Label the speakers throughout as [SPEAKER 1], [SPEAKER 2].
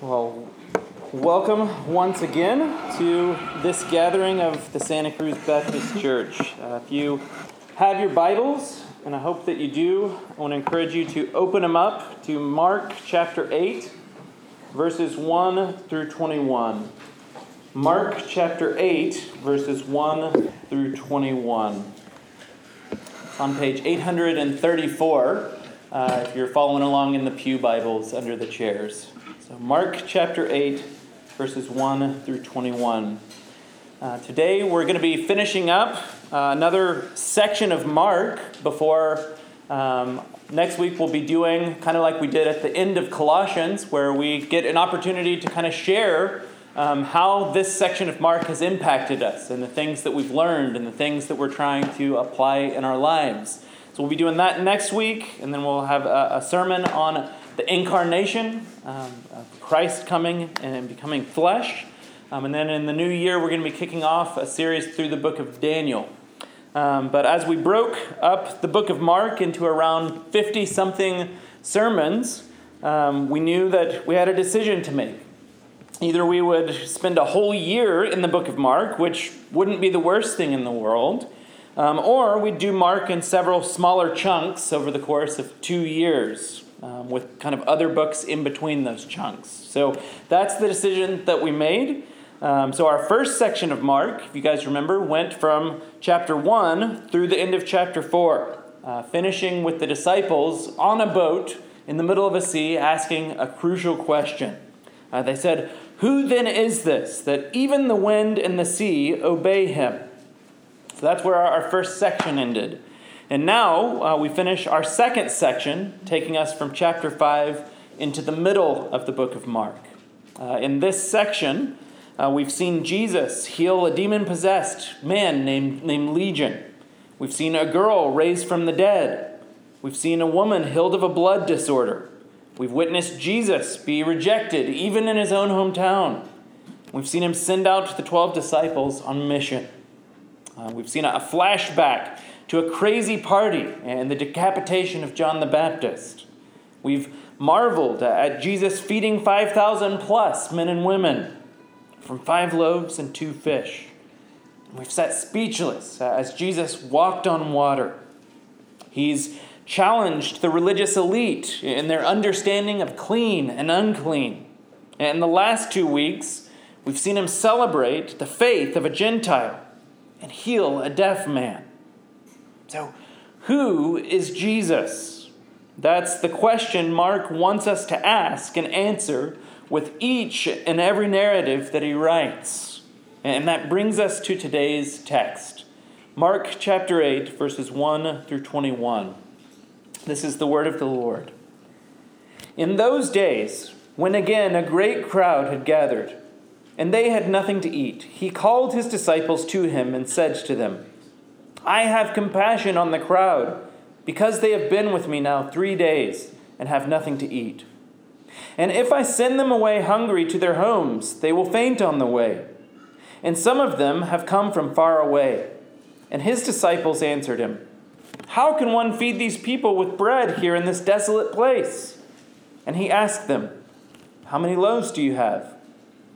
[SPEAKER 1] Well, welcome once again to this gathering of the Santa Cruz Baptist Church. Uh, if you have your Bibles, and I hope that you do, I want to encourage you to open them up to Mark chapter 8, verses 1 through 21. Mark chapter 8, verses 1 through 21. It's on page 834 uh, if you're following along in the Pew Bibles under the chairs. So, Mark chapter 8, verses 1 through 21. Uh, today we're going to be finishing up uh, another section of Mark before um, next week we'll be doing kind of like we did at the end of Colossians, where we get an opportunity to kind of share um, how this section of Mark has impacted us and the things that we've learned and the things that we're trying to apply in our lives. So we'll be doing that next week, and then we'll have a, a sermon on the incarnation, um, of Christ coming and becoming flesh. Um, and then in the new year, we're going to be kicking off a series through the book of Daniel. Um, but as we broke up the book of Mark into around 50 something sermons, um, we knew that we had a decision to make. Either we would spend a whole year in the book of Mark, which wouldn't be the worst thing in the world, um, or we'd do Mark in several smaller chunks over the course of two years um, with kind of other books in between those chunks. So that's the decision that we made. Um, so our first section of Mark, if you guys remember, went from chapter 1 through the end of chapter 4, uh, finishing with the disciples on a boat in the middle of a sea asking a crucial question. Uh, they said, Who then is this that even the wind and the sea obey him? So that's where our first section ended. And now uh, we finish our second section, taking us from chapter 5 into the middle of the book of Mark. Uh, in this section, uh, we've seen Jesus heal a demon possessed man named, named Legion. We've seen a girl raised from the dead. We've seen a woman healed of a blood disorder. We've witnessed Jesus be rejected, even in his own hometown. We've seen him send out the 12 disciples on mission. Uh, we've seen a flashback to a crazy party and the decapitation of John the Baptist. We've marveled at Jesus feeding 5,000 plus men and women from five loaves and two fish. We've sat speechless as Jesus walked on water. He's challenged the religious elite in their understanding of clean and unclean. And in the last two weeks, we've seen him celebrate the faith of a Gentile and heal a deaf man. So, who is Jesus? That's the question Mark wants us to ask and answer with each and every narrative that he writes. And that brings us to today's text Mark chapter 8, verses 1 through 21. This is the word of the Lord. In those days, when again a great crowd had gathered, and they had nothing to eat, he called his disciples to him and said to them, I have compassion on the crowd, because they have been with me now three days and have nothing to eat. And if I send them away hungry to their homes, they will faint on the way. And some of them have come from far away. And his disciples answered him, How can one feed these people with bread here in this desolate place? And he asked them, How many loaves do you have?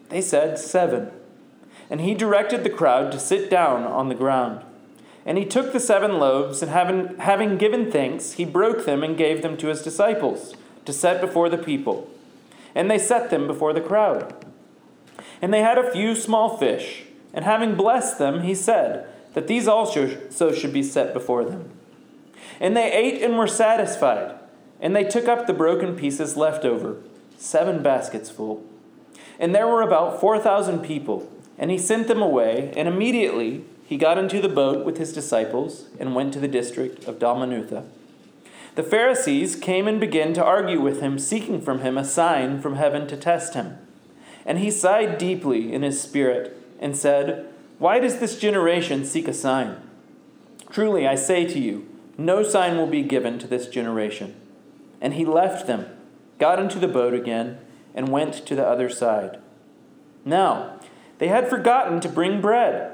[SPEAKER 1] They said, Seven. And he directed the crowd to sit down on the ground. And he took the seven loaves, and having, having given thanks, he broke them and gave them to his disciples to set before the people. And they set them before the crowd. And they had a few small fish, and having blessed them, he said that these also should be set before them. And they ate and were satisfied, and they took up the broken pieces left over, seven baskets full. And there were about four thousand people, and he sent them away, and immediately he got into the boat with his disciples and went to the district of Dalmanutha. The Pharisees came and began to argue with him, seeking from him a sign from heaven to test him. And he sighed deeply in his spirit and said, Why does this generation seek a sign? Truly, I say to you, no sign will be given to this generation. And he left them, got into the boat again, and went to the other side. Now, they had forgotten to bring bread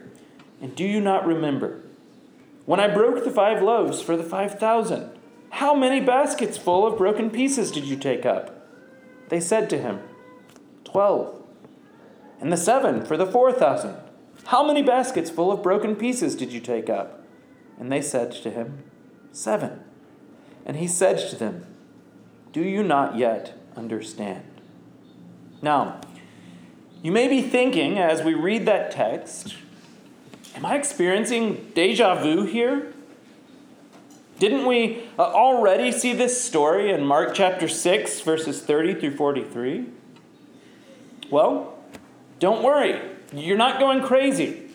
[SPEAKER 1] And do you not remember? When I broke the five loaves for the five thousand, how many baskets full of broken pieces did you take up? They said to him, Twelve. And the seven for the four thousand, how many baskets full of broken pieces did you take up? And they said to him, Seven. And he said to them, Do you not yet understand? Now, you may be thinking as we read that text, am I experiencing deja vu here? Didn't we uh, already see this story in Mark chapter 6, verses 30 through 43? Well, don't worry, you're not going crazy.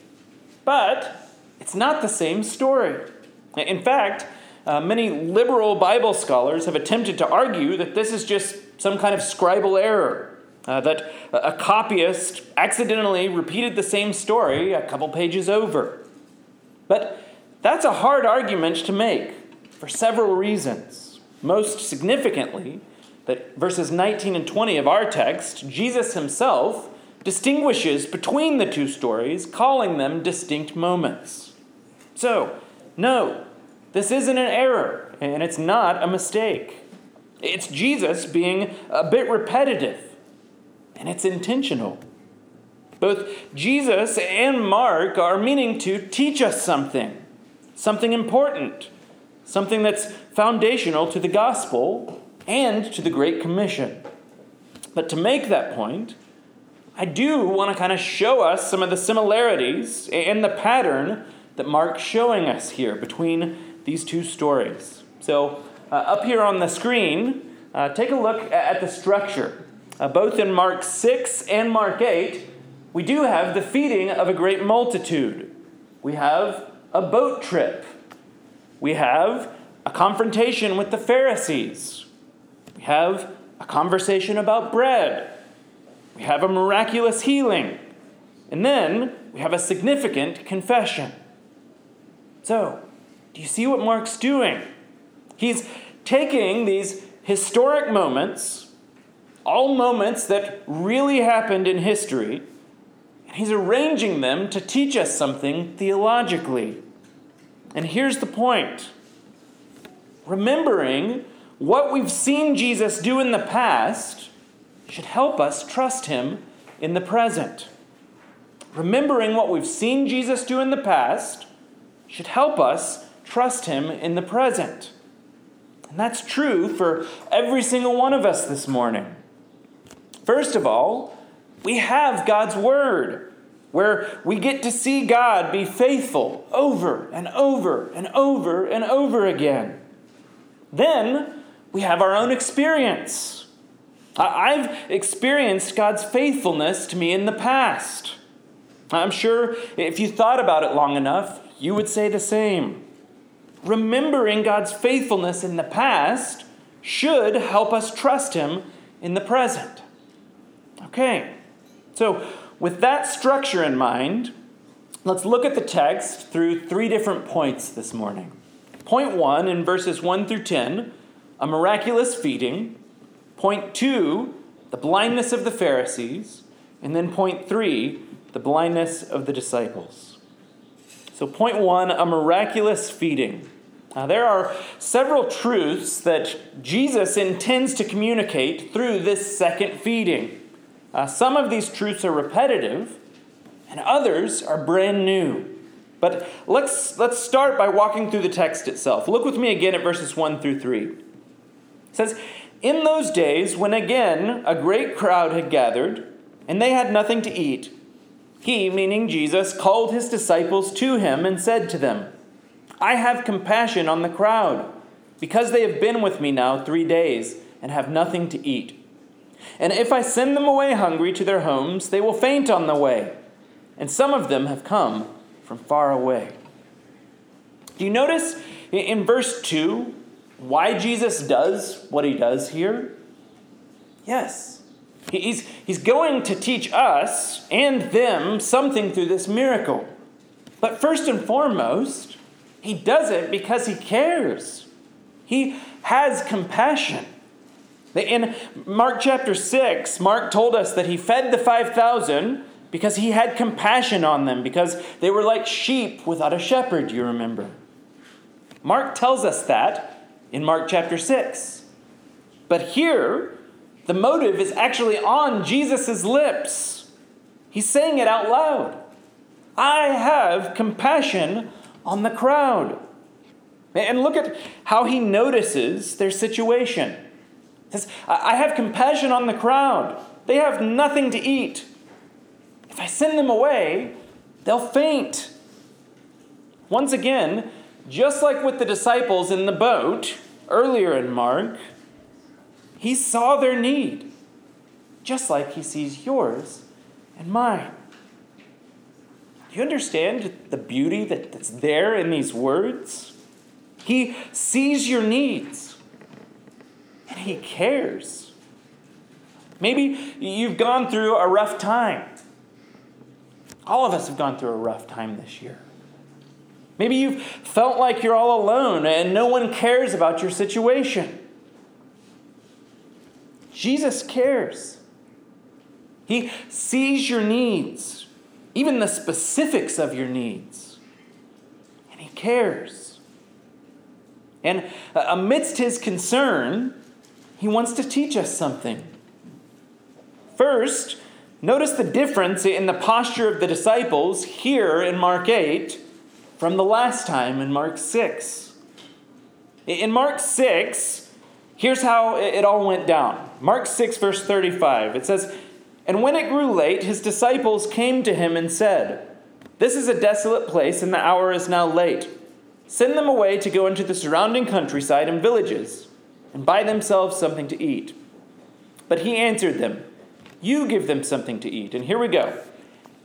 [SPEAKER 1] But it's not the same story. In fact, uh, many liberal Bible scholars have attempted to argue that this is just some kind of scribal error uh, that a copyist accidentally repeated the same story a couple pages over. But that's a hard argument to make for several reasons. Most significantly, that verses 19 and 20 of our text, Jesus himself distinguishes between the two stories, calling them distinct moments. So, no, this isn't an error, and it's not a mistake. It's Jesus being a bit repetitive and it's intentional. Both Jesus and Mark are meaning to teach us something, something important, something that's foundational to the gospel and to the Great Commission. But to make that point, I do want to kind of show us some of the similarities and the pattern that Mark's showing us here between these two stories. So, uh, up here on the screen, uh, take a look at the structure uh, both in Mark 6 and Mark 8, we do have the feeding of a great multitude. We have a boat trip. We have a confrontation with the Pharisees. We have a conversation about bread. We have a miraculous healing. And then we have a significant confession. So, do you see what Mark's doing? He's taking these historic moments all moments that really happened in history, and he's arranging them to teach us something theologically. And here's the point remembering what we've seen Jesus do in the past should help us trust him in the present. Remembering what we've seen Jesus do in the past should help us trust him in the present. And that's true for every single one of us this morning. First of all, we have God's Word, where we get to see God be faithful over and over and over and over again. Then we have our own experience. I've experienced God's faithfulness to me in the past. I'm sure if you thought about it long enough, you would say the same. Remembering God's faithfulness in the past should help us trust Him in the present. Okay, so with that structure in mind, let's look at the text through three different points this morning. Point one, in verses 1 through 10, a miraculous feeding. Point two, the blindness of the Pharisees. And then point three, the blindness of the disciples. So, point one, a miraculous feeding. Now, there are several truths that Jesus intends to communicate through this second feeding. Uh, some of these truths are repetitive, and others are brand new. But let's, let's start by walking through the text itself. Look with me again at verses 1 through 3. It says, In those days, when again a great crowd had gathered, and they had nothing to eat, he, meaning Jesus, called his disciples to him and said to them, I have compassion on the crowd, because they have been with me now three days and have nothing to eat. And if I send them away hungry to their homes, they will faint on the way. And some of them have come from far away. Do you notice in verse 2 why Jesus does what he does here? Yes, He's, he's going to teach us and them something through this miracle. But first and foremost, he does it because he cares. He has compassion. In Mark chapter 6, Mark told us that he fed the 5,000 because he had compassion on them, because they were like sheep without a shepherd, you remember. Mark tells us that in Mark chapter 6. But here, the motive is actually on Jesus' lips. He's saying it out loud. I have compassion on the crowd. And look at how he notices their situation. Says, I have compassion on the crowd. They have nothing to eat. If I send them away, they'll faint. Once again, just like with the disciples in the boat earlier in Mark, he saw their need, just like he sees yours and mine. Do you understand the beauty that's there in these words? He sees your needs he cares. Maybe you've gone through a rough time. All of us have gone through a rough time this year. Maybe you've felt like you're all alone and no one cares about your situation. Jesus cares. He sees your needs, even the specifics of your needs, and He cares. And uh, amidst His concern, He wants to teach us something. First, notice the difference in the posture of the disciples here in Mark 8 from the last time in Mark 6. In Mark 6, Here's how it all went down Mark 6, verse 35. It says, And when it grew late, his disciples came to him and said, This is a desolate place, and the hour is now late. Send them away to go into the surrounding countryside and villages, and buy themselves something to eat. But he answered them, You give them something to eat. And here we go.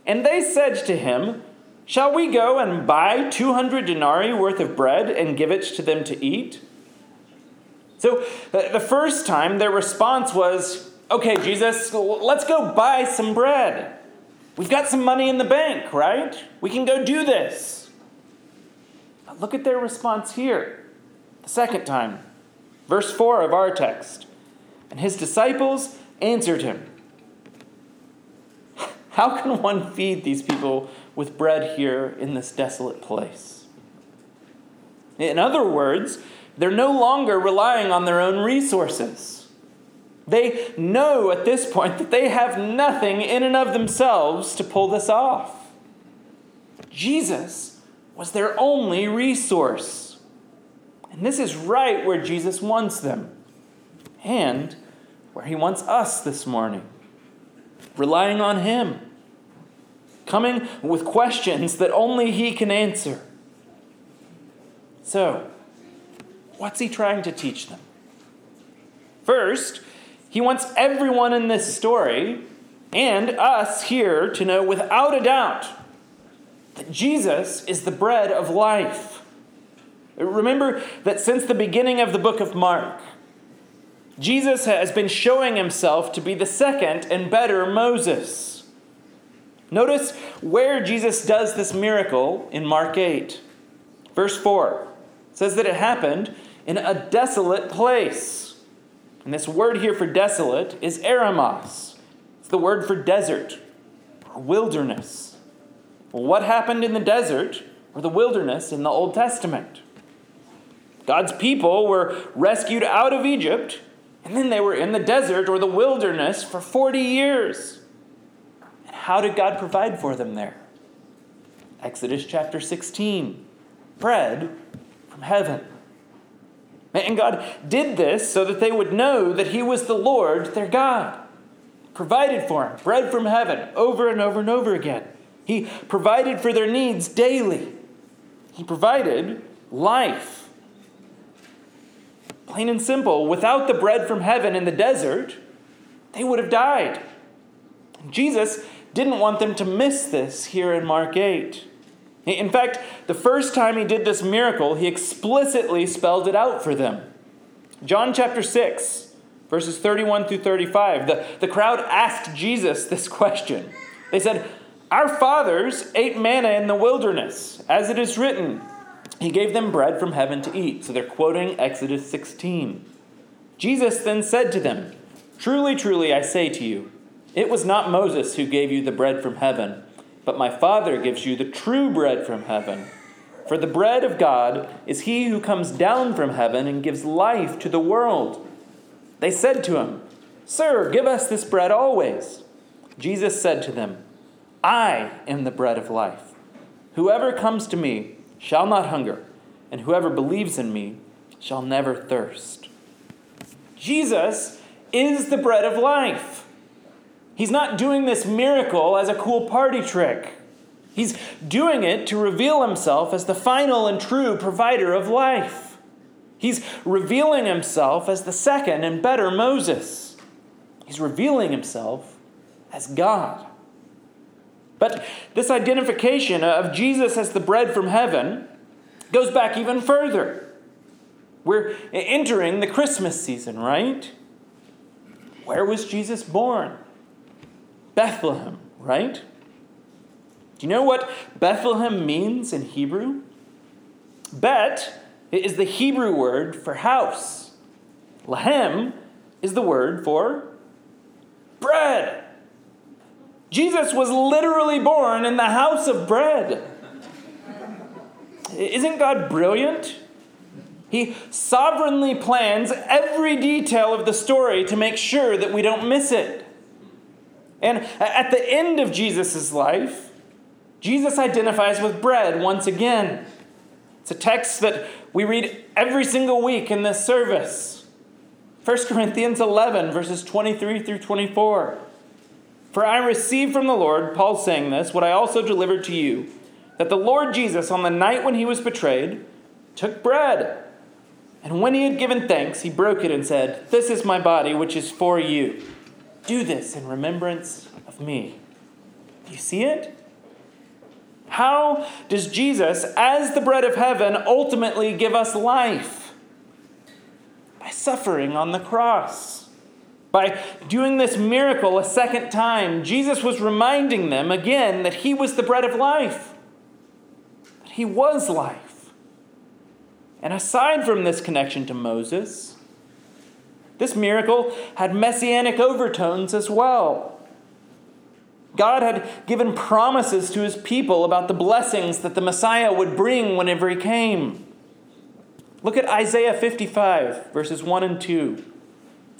[SPEAKER 1] And they said to him, Shall we go and buy 200 denarii worth of bread and give it to them to eat? So uh, the first time their response was, okay, Jesus, let's go buy some bread. We've got some money in the bank, right? We can go do this. But look at their response here. The second time, verse 4 of our text. And his disciples answered him, How can one feed these people with bread here in this desolate place? In other words, they're no longer relying on their own resources. They know at this point that they have nothing in and of themselves to pull this off. Jesus was their only resource. And this is right where Jesus wants them, and where he wants us this morning. Relying on him, coming with questions that only he can answer. So, What's he trying to teach them? First, he wants everyone in this story and us here to know without a doubt that Jesus is the bread of life. Remember that since the beginning of the book of Mark, Jesus has been showing himself to be the second and better Moses. Notice where Jesus does this miracle in Mark 8. Verse 4 says that it happened in a desolate place. And this word here for desolate is eremos. It's the word for desert or wilderness. Well, what happened in the desert or the wilderness in the Old Testament? God's people were rescued out of Egypt, and then they were in the desert or the wilderness for 40 years. And how did God provide for them there? Exodus chapter 16 bread from heaven. And God did this so that they would know that He was the Lord, their God. Provided for them bread from heaven over and over and over again. He provided for their needs daily. He provided life. Plain and simple, without the bread from heaven in the desert, they would have died. Jesus didn't want them to miss this here in Mark 8. In fact, the first time he did this miracle, he explicitly spelled it out for them. John chapter 6, verses 31 through 35. The, the crowd asked Jesus this question. They said, Our fathers ate manna in the wilderness, as it is written, He gave them bread from heaven to eat. So they're quoting Exodus 16. Jesus then said to them, Truly, truly, I say to you, it was not Moses who gave you the bread from heaven, but my Father gives you the true bread from heaven. For the bread of God is he who comes down from heaven and gives life to the world. They said to him, Sir, give us this bread always. Jesus said to them, I am the bread of life. Whoever comes to me shall not hunger, and whoever believes in me shall never thirst. Jesus is the bread of life. He's not doing this miracle as a cool party trick. He's doing it to reveal himself as the final and true provider of life. He's revealing himself as the second and better Moses. He's revealing himself as God. But this identification of Jesus as the bread from heaven goes back even further. We're entering the Christmas season, right? Where was Jesus born? Bethlehem, right? Do you know what Bethlehem means in Hebrew? Bet is the Hebrew word for house. Lahem is the word for bread. Jesus was literally born in the house of bread. Isn't God brilliant? He sovereignly plans every detail of the story to make sure that we don't miss it. And at the end of Jesus' life, Jesus identifies with bread once again. It's a text that we read every single week in this service. 1 Corinthians 11, verses 23 through 24. For I received from the Lord, Paul's saying this, what I also delivered to you, that the Lord Jesus, on the night when he was betrayed, took bread. And when he had given thanks, he broke it and said, This is my body, which is for you. Do this in remembrance of me. Do you see it? How does Jesus, as the bread of heaven, ultimately give us life? By suffering on the cross. By doing this miracle a second time, Jesus was reminding them again that he was the bread of life, that he was life. And aside from this connection to Moses, this miracle had messianic overtones as well. God had given promises to his people about the blessings that the Messiah would bring whenever he came. Look at Isaiah 55, verses 1 and 2.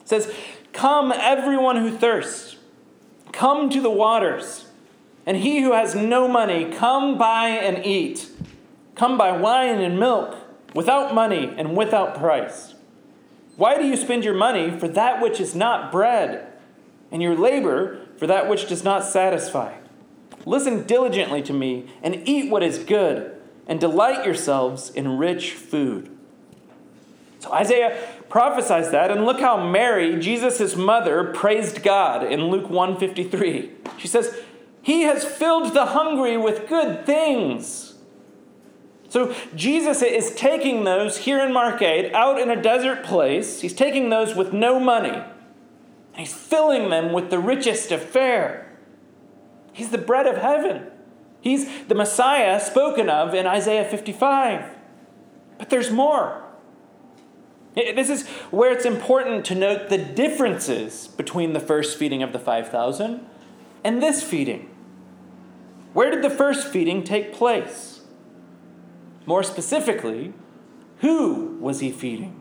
[SPEAKER 1] It says, Come, everyone who thirsts, come to the waters. And he who has no money, come buy and eat. Come buy wine and milk, without money and without price. Why do you spend your money for that which is not bread, and your labor for that which does not satisfy. Listen diligently to me and eat what is good, and delight yourselves in rich food. So Isaiah prophesies that, and look how Mary, Jesus' mother, praised God in Luke 153. She says, He has filled the hungry with good things. So Jesus is taking those here in Mark 8 out in a desert place. He's taking those with no money. and He's filling them with the richest of fare. He's the bread of heaven. He's the Messiah spoken of in Isaiah 55. But there's more. This is where it's important to note the differences between the first feeding of the 5,000 and this feeding. Where did the first feeding take place? More specifically, who was he feeding?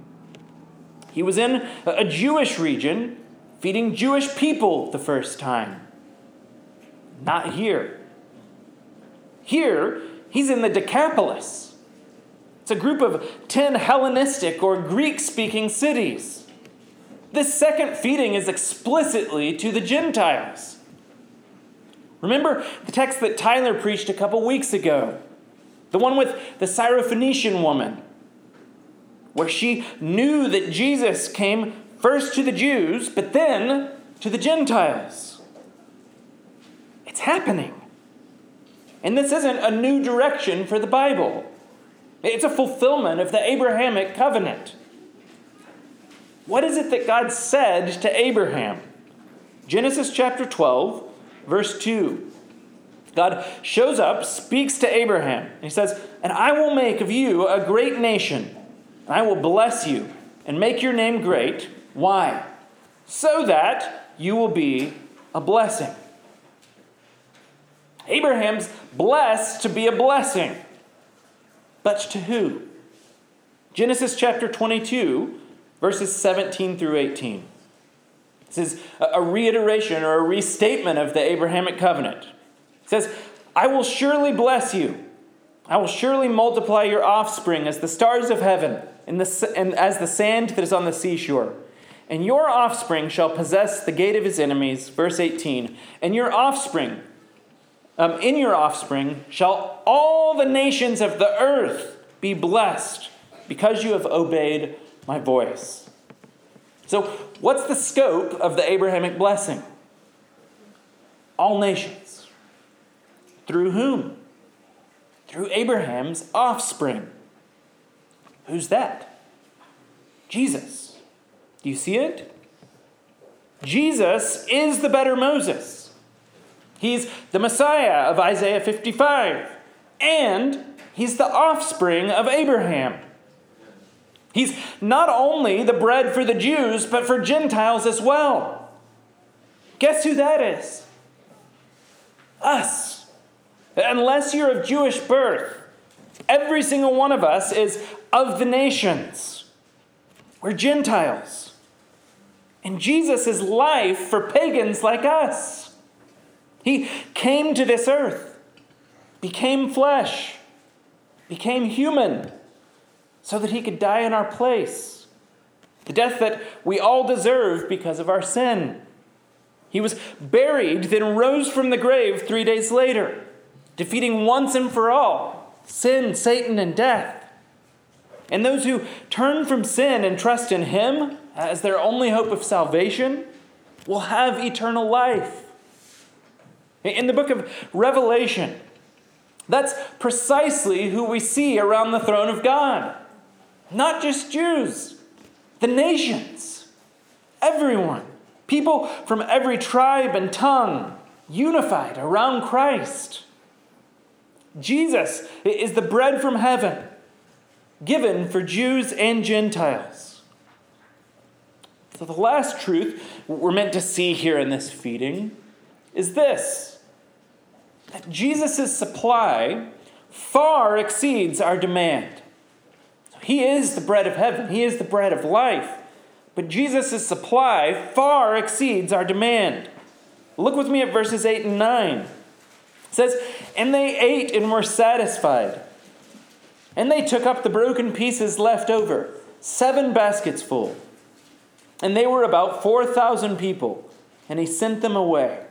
[SPEAKER 1] He was in a Jewish region feeding Jewish people the first time. Not here. Here, he's in the Decapolis. It's a group of 10 Hellenistic or Greek speaking cities. This second feeding is explicitly to the Gentiles. Remember the text that Tyler preached a couple weeks ago? The one with the Syrophoenician woman, where she knew that Jesus came first to the Jews, but then to the Gentiles. It's happening. And this isn't a new direction for the Bible, it's a fulfillment of the Abrahamic covenant. What is it that God said to Abraham? Genesis chapter 12, verse 2. God shows up, speaks to Abraham, and he says, And I will make of you a great nation, and I will bless you and make your name great. Why? So that you will be a blessing. Abraham's blessed to be a blessing. But to who? Genesis chapter 22, verses 17 through 18. This is a reiteration or a restatement of the Abrahamic covenant. It says, I will surely bless you. I will surely multiply your offspring as the stars of heaven and, the, and as the sand that is on the seashore. And your offspring shall possess the gate of his enemies. Verse 18. And your offspring, um, in your offspring, shall all the nations of the earth be blessed because you have obeyed my voice. So, what's the scope of the Abrahamic blessing? All nations. Through whom? Through Abraham's offspring. Who's that? Jesus. Do you see it? Jesus is the better Moses. He's the Messiah of Isaiah 55. And he's the offspring of Abraham. He's not only the bread for the Jews, but for Gentiles as well. Guess who that is? Us. Unless you're of Jewish birth, every single one of us is of the nations. We're Gentiles. And Jesus is life for pagans like us. He came to this earth, became flesh, became human so that he could die in our place. The death that we all deserve because of our sin. He was buried, then rose from the grave three days later, defeating once and for all sin, Satan, and death. And those who turn from sin and trust in him as their only hope of salvation will have eternal life. In the book of Revelation, that's precisely who we see around the throne of God. Not just Jews, the nations, everyone, people from every tribe and tongue, unified around Christ. Jesus is the bread from heaven, given for Jews and Gentiles. So, the last truth we're meant to see here in this feeding is this that Jesus' supply far exceeds our demand. He is the bread of heaven, He is the bread of life. But Jesus' supply far exceeds our demand. Look with me at verses 8 and 9. It says, And they ate and were satisfied. And they took up the broken pieces left over, seven baskets full. And they were about 4,000 people, and he sent them away.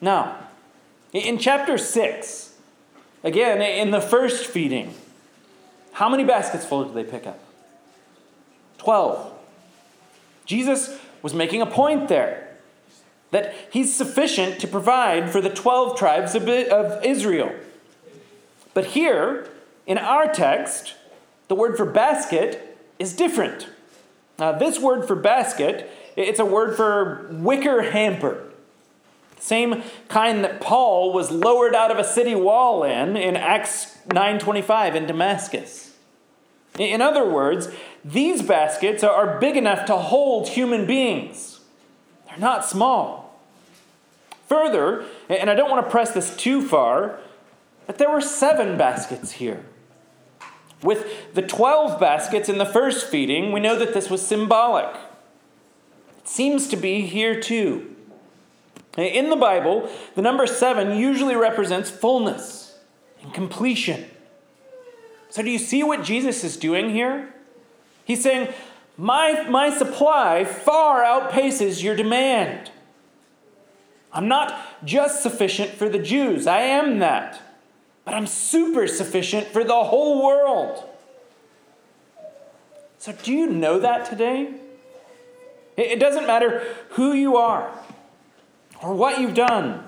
[SPEAKER 1] Now, in chapter 6, again, in the first feeding, how many baskets full did they pick up? Twelve. Jesus was making a point there that he's sufficient to provide for the 12 tribes of Israel. But here, in our text, the word for basket is different. Now, this word for basket, it's a word for wicker hamper. Same kind that Paul was lowered out of a city wall in in Acts 9:25 in Damascus. In other words, these baskets are big enough to hold human beings. They're not small. Further, and I don't want to press this too far, but there were seven baskets here. With the 12 baskets in the first feeding, we know that this was symbolic. It seems to be here too. In the Bible, the number seven usually represents fullness and completion. So, do you see what Jesus is doing here? He's saying, My, my supply far outpaces your demand. I'm not just sufficient for the Jews, I am that. But I'm super sufficient for the whole world. So, do you know that today? It doesn't matter who you are or what you've done,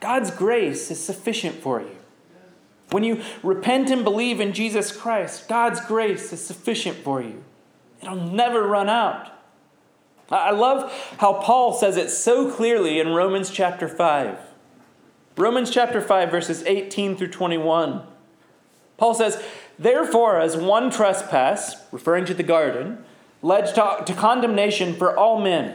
[SPEAKER 1] God's grace is sufficient for you. When you repent and believe in Jesus Christ, God's grace is sufficient for you. It'll never run out. I love how Paul says it so clearly in Romans chapter 5. Romans chapter 5, verses 18 through 21. Paul says, Therefore, as one trespass, referring to the garden, led to, to condemnation for all men,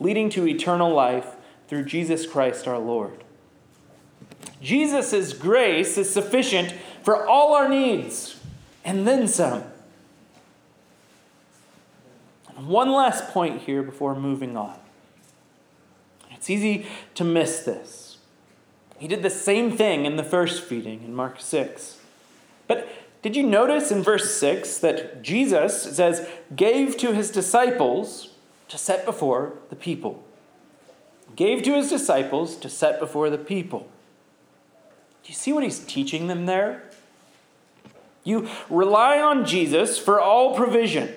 [SPEAKER 1] leading to eternal life through Jesus Christ our Lord. Jesus' grace is sufficient for all our needs and then some. one last point here before moving on. It's easy to miss this. He did the same thing in the first feeding in Mark 6. But did you notice in verse 6 that Jesus says, gave to his disciples to set before the people? Gave to his disciples to set before the people. Do you see what he's teaching them there? You rely on Jesus for all provision.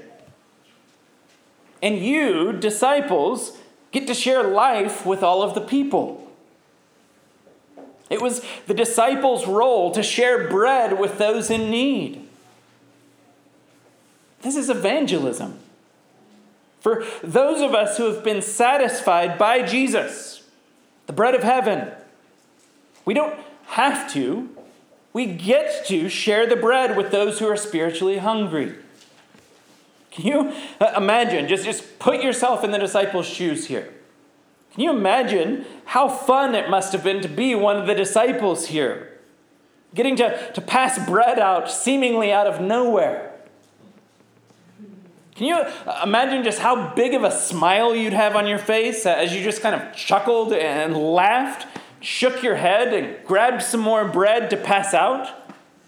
[SPEAKER 1] And you, disciples, get to share life with all of the people. It was the disciples' role to share bread with those in need. This is evangelism. For those of us who have been satisfied by Jesus, the bread of heaven, we don't have to, we get to share the bread with those who are spiritually hungry. Can you uh, imagine? Just, just put yourself in the disciples' shoes here. Can you imagine how fun it must have been to be one of the disciples here? Getting to, to pass bread out seemingly out of nowhere. Can you uh, imagine just how big of a smile you'd have on your face as you just kind of chuckled and laughed shook your head and grabbed some more bread to pass out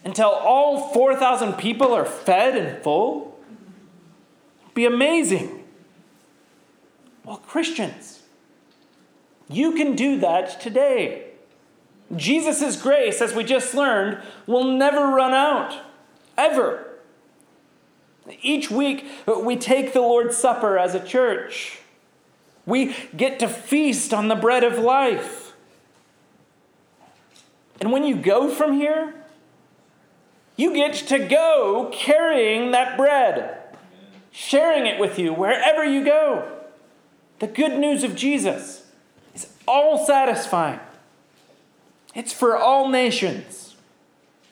[SPEAKER 1] until all 4,000 people are fed and full? Be amazing. Well, Christians, you can do that today. Jesus' grace, as we just learned, will never run out, ever. Each week, uh, we take the Lord's Supper as a church. We get to feast on the bread of life. And when you go from here, you get to go carrying that bread, sharing it with you wherever you go. The good news of Jesus is all satisfying, it's for all nations,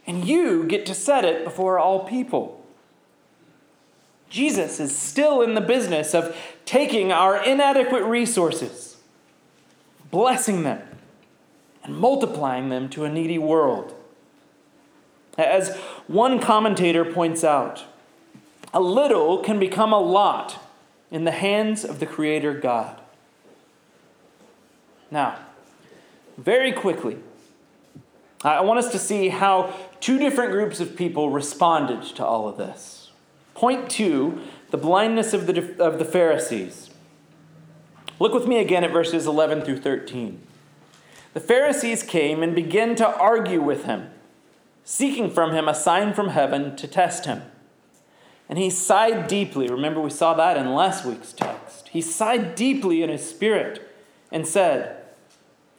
[SPEAKER 1] and you get to set it before all people. Jesus is still in the business of taking our inadequate resources, blessing them, and multiplying them to a needy world. As one commentator points out, a little can become a lot in the hands of the Creator God. Now, very quickly, I want us to see how two different groups of people responded to all of this. Point two the blindness of the, of the Pharisees. Look with me again at verses 11 through 13. The Pharisees came and began to argue with him, seeking from him a sign from heaven to test him. And he sighed deeply. Remember, we saw that in last week's text. He sighed deeply in his spirit and said,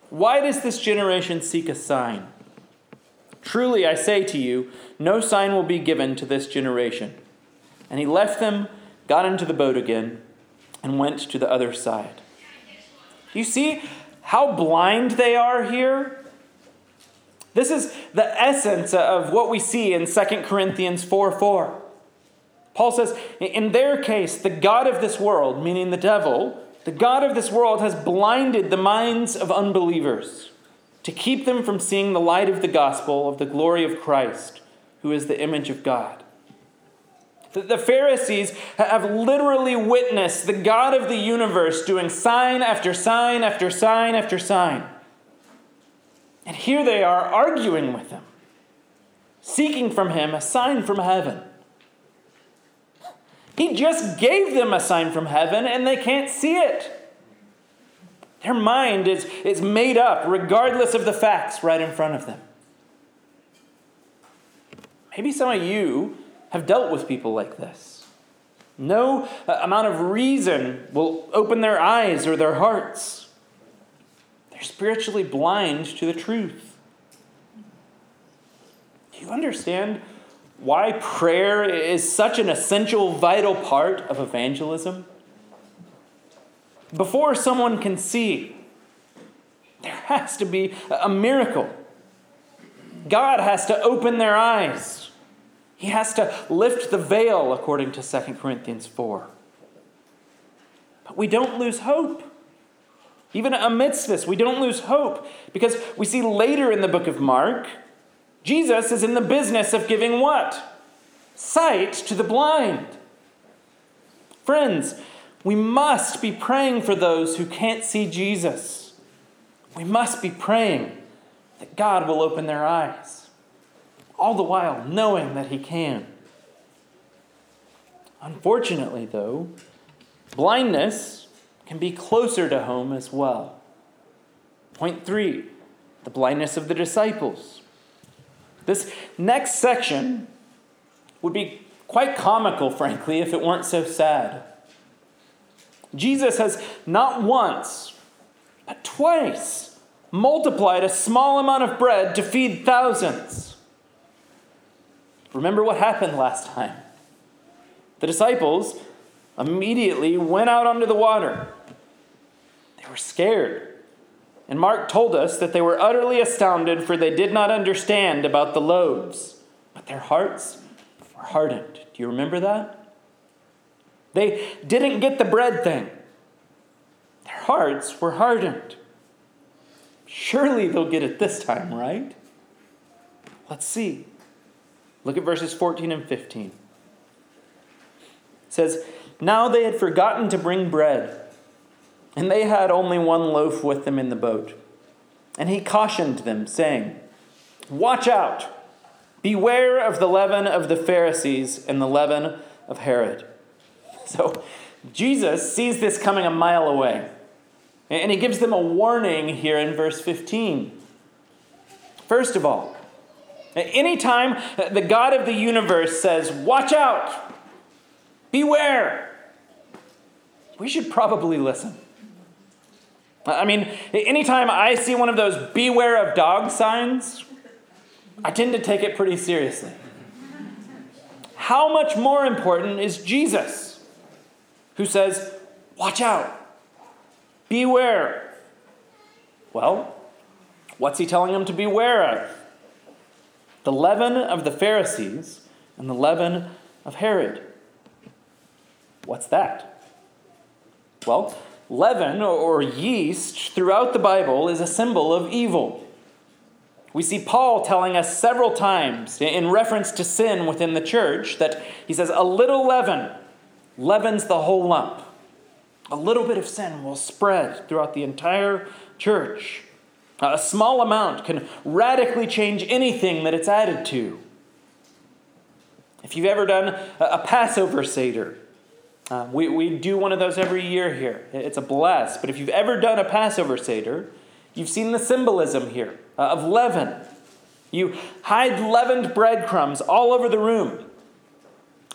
[SPEAKER 1] Why does this generation seek a sign? Truly, I say to you, no sign will be given to this generation. And he left them, got into the boat again, and went to the other side. Do you see how blind they are here. This is the essence of what we see in 2 Corinthians 4 4. Paul says, in their case, the God of this world, meaning the devil, the God of this world has blinded the minds of unbelievers to keep them from seeing the light of the gospel of the glory of Christ, who is the image of God. The Pharisees have literally witnessed the God of the universe doing sign after sign after sign after sign. And here they are arguing with him, seeking from him a sign from heaven. He just gave them a sign from heaven and they can't see it. Their mind is, is made up regardless of the facts right in front of them. Maybe some of you have dealt with people like this. No uh, amount of reason will open their eyes or their hearts. They're spiritually blind to the truth. Do you understand why prayer is such an essential, vital part of evangelism? Before someone can see, there has to be a miracle. God has to open their eyes. He has to lift the veil, according to 2 Corinthians 4. But we don't lose hope. Even amidst this, we don't lose hope because we see later in the book of Mark, Jesus is in the business of giving what? Sight to the blind. Friends, we must be praying for those who can't see Jesus. We must be praying that God will open their eyes, all the while knowing that He can. Unfortunately, though, blindness can be closer to home as well. Point three the blindness of the disciples. This next section would be quite comical, frankly, if it weren't so sad. Jesus has not once, but twice multiplied a small amount of bread to feed thousands. Remember what happened last time? The disciples immediately went out onto the water. They were scared. And Mark told us that they were utterly astounded, for they did not understand about the loaves, but their hearts were hardened. Do you remember that? They didn't get the bread thing. Their hearts were hardened. Surely they'll get it this time, right? Let's see. Look at verses 14 and 15. It says, Now they had forgotten to bring bread, and they had only one loaf with them in the boat. And he cautioned them, saying, Watch out! Beware of the leaven of the Pharisees and the leaven of Herod. So Jesus sees this coming a mile away. And he gives them a warning here in verse 15. First of all, anytime the God of the universe says, Watch out, beware, we should probably listen. I mean, anytime I see one of those beware of dog signs, I tend to take it pretty seriously. How much more important is Jesus? who says, Watch out, beware. Well, what's he telling them to beware of? The leaven of the Pharisees and the leaven of Herod. What's that? Well, leaven or yeast throughout the Bible is a symbol of evil. We see Paul telling us several times in reference to sin within the church that he says, a little leaven leavens the whole lump. A little bit of sin will spread throughout the entire church. A small amount can radically change anything that it's added to. If you've ever done a Passover Seder, uh, we, we do one of those every year here. It's a blast. But if you've ever done a Passover Seder, you've seen the symbolism here uh, of leaven. You hide leavened breadcrumbs all over the room.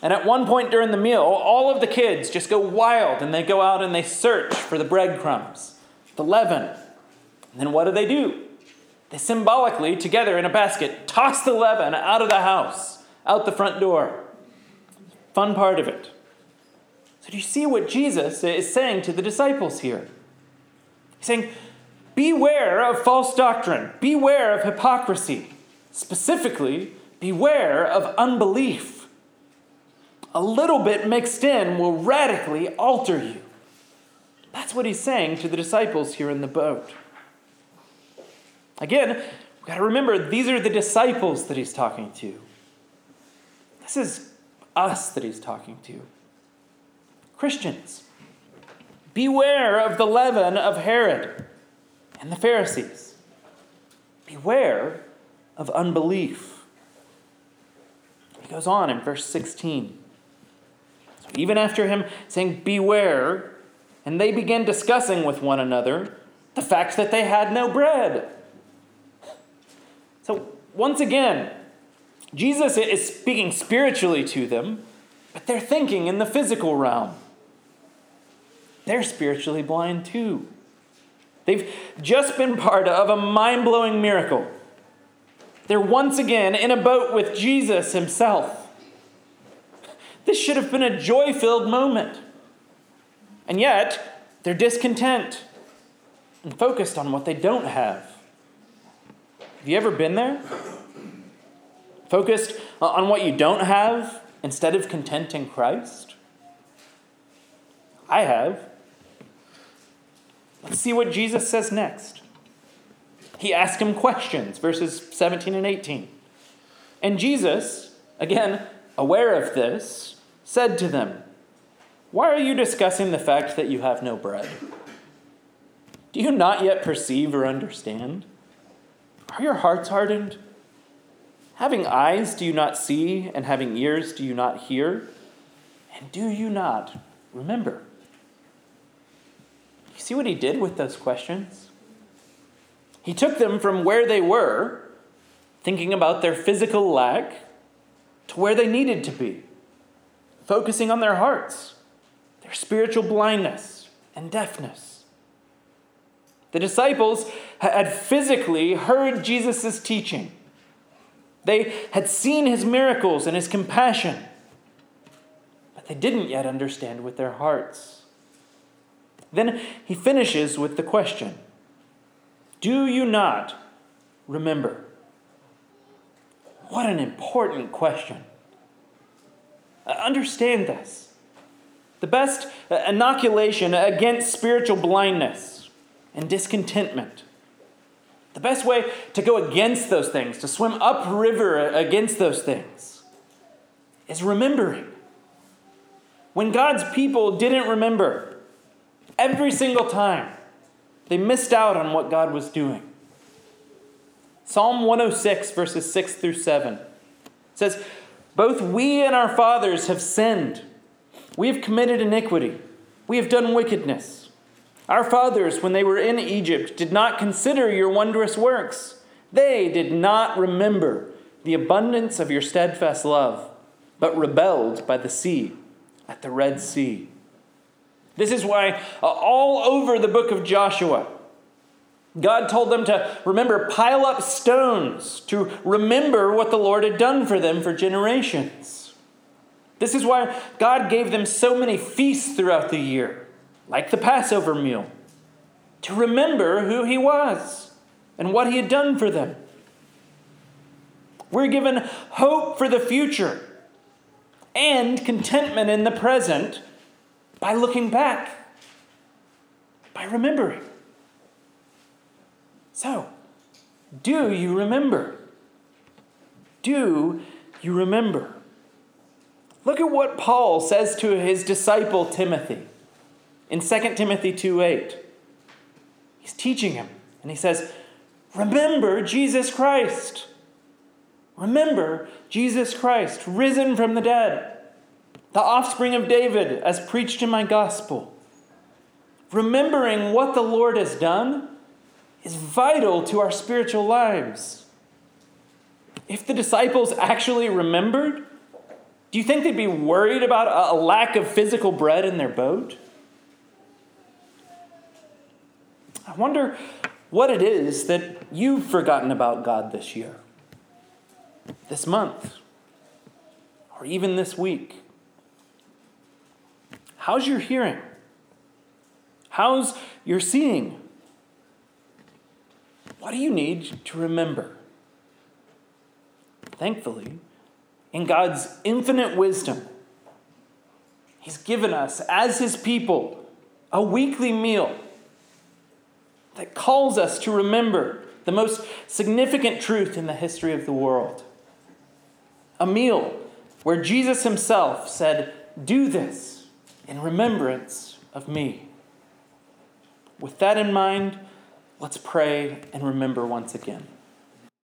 [SPEAKER 1] And at one point during the meal, all of the kids just go wild and they go out and they search for the breadcrumbs, the leaven. Then what do they do? They symbolically, together in a basket, toss the leaven out of the house, out the front door. Fun part of it. So, do you see what Jesus is saying to the disciples here? He's saying, Beware of false doctrine, beware of hypocrisy. Specifically, beware of unbelief a little bit mixed in will radically alter you. That's what he's saying to the disciples here in the boat. Again, we've got to remember these are the disciples that he's talking to. This is us that he's talking to. Christians, beware of the leaven of Herod and the Pharisees. Beware of unbelief. He goes on in verse 16. So Even after him saying, Beware, and they began discussing with one another the fact that they had no bread. Once again, Jesus is speaking spiritually to them, but they're thinking in the physical realm. They're spiritually blind too. They've just been part of a mind blowing miracle. They're once again in a boat with Jesus himself. This should have been a joy filled moment. And yet, they're discontent and focused on what they don't have. Have you ever been there? Focused on what you don't have instead of content in Christ? I have. Let's see what Jesus says next. He asks him questions, verses 17 and 18. And Jesus, again, aware of this, said to them, Why are you discussing the fact that you have no bread? Do you not yet perceive or understand? Are your hearts hardened? Having eyes, do you not see? And having ears, do you not hear? And do you not remember? You see what he did with those questions? He took them from where they were, thinking about their physical lack, to where they needed to be, focusing on their hearts, their spiritual blindness and deafness. The disciples had physically heard Jesus' teaching. They had seen his miracles and his compassion, but they didn't yet understand with their hearts. Then he finishes with the question Do you not remember? What an important question. Uh, understand this. The best uh, inoculation against spiritual blindness and discontentment the best way to go against those things, to swim upriver against those things, is remembering. When God's people didn't remember, every single time, they missed out on what God was doing. Psalm 106, verses 6 through 7 says, Both we and our fathers have sinned. We have committed iniquity. We have done wickedness. Our fathers, when they were in Egypt, did not consider your wondrous works. They did not remember the abundance of your steadfast love, but rebelled by the sea, at the Red Sea. This is why, uh, all over the book of Joshua, God told them to remember, pile up stones to remember what the Lord had done for them for generations. This is why God gave them so many feasts throughout the year like the Passover meal, to remember who he was and what he had done for them. We're given hope for the future and contentment in the present by looking back, by remembering. So, do you remember? Do you remember? Look at what Paul says to his disciple Timothy in 2 Timothy 2 8. He's teaching him, and he says, Remember Jesus Christ. Remember Jesus Christ, risen from the dead, the offspring of David, as preached in my gospel. Remembering what the Lord has done is vital to our spiritual lives. If the disciples actually remembered, do you think they'd be worried about a lack of physical bread in their boat? I wonder what it is that you've forgotten about God this year, this month, or even this week. How's your hearing? How's your seeing? What do you need to remember? Thankfully, in God's infinite wisdom, He's given us, as His people, a weekly meal that calls us to remember the most significant truth in the history of the world. A meal where Jesus himself said, Do this in remembrance of me. With that in mind, let's pray and remember once again.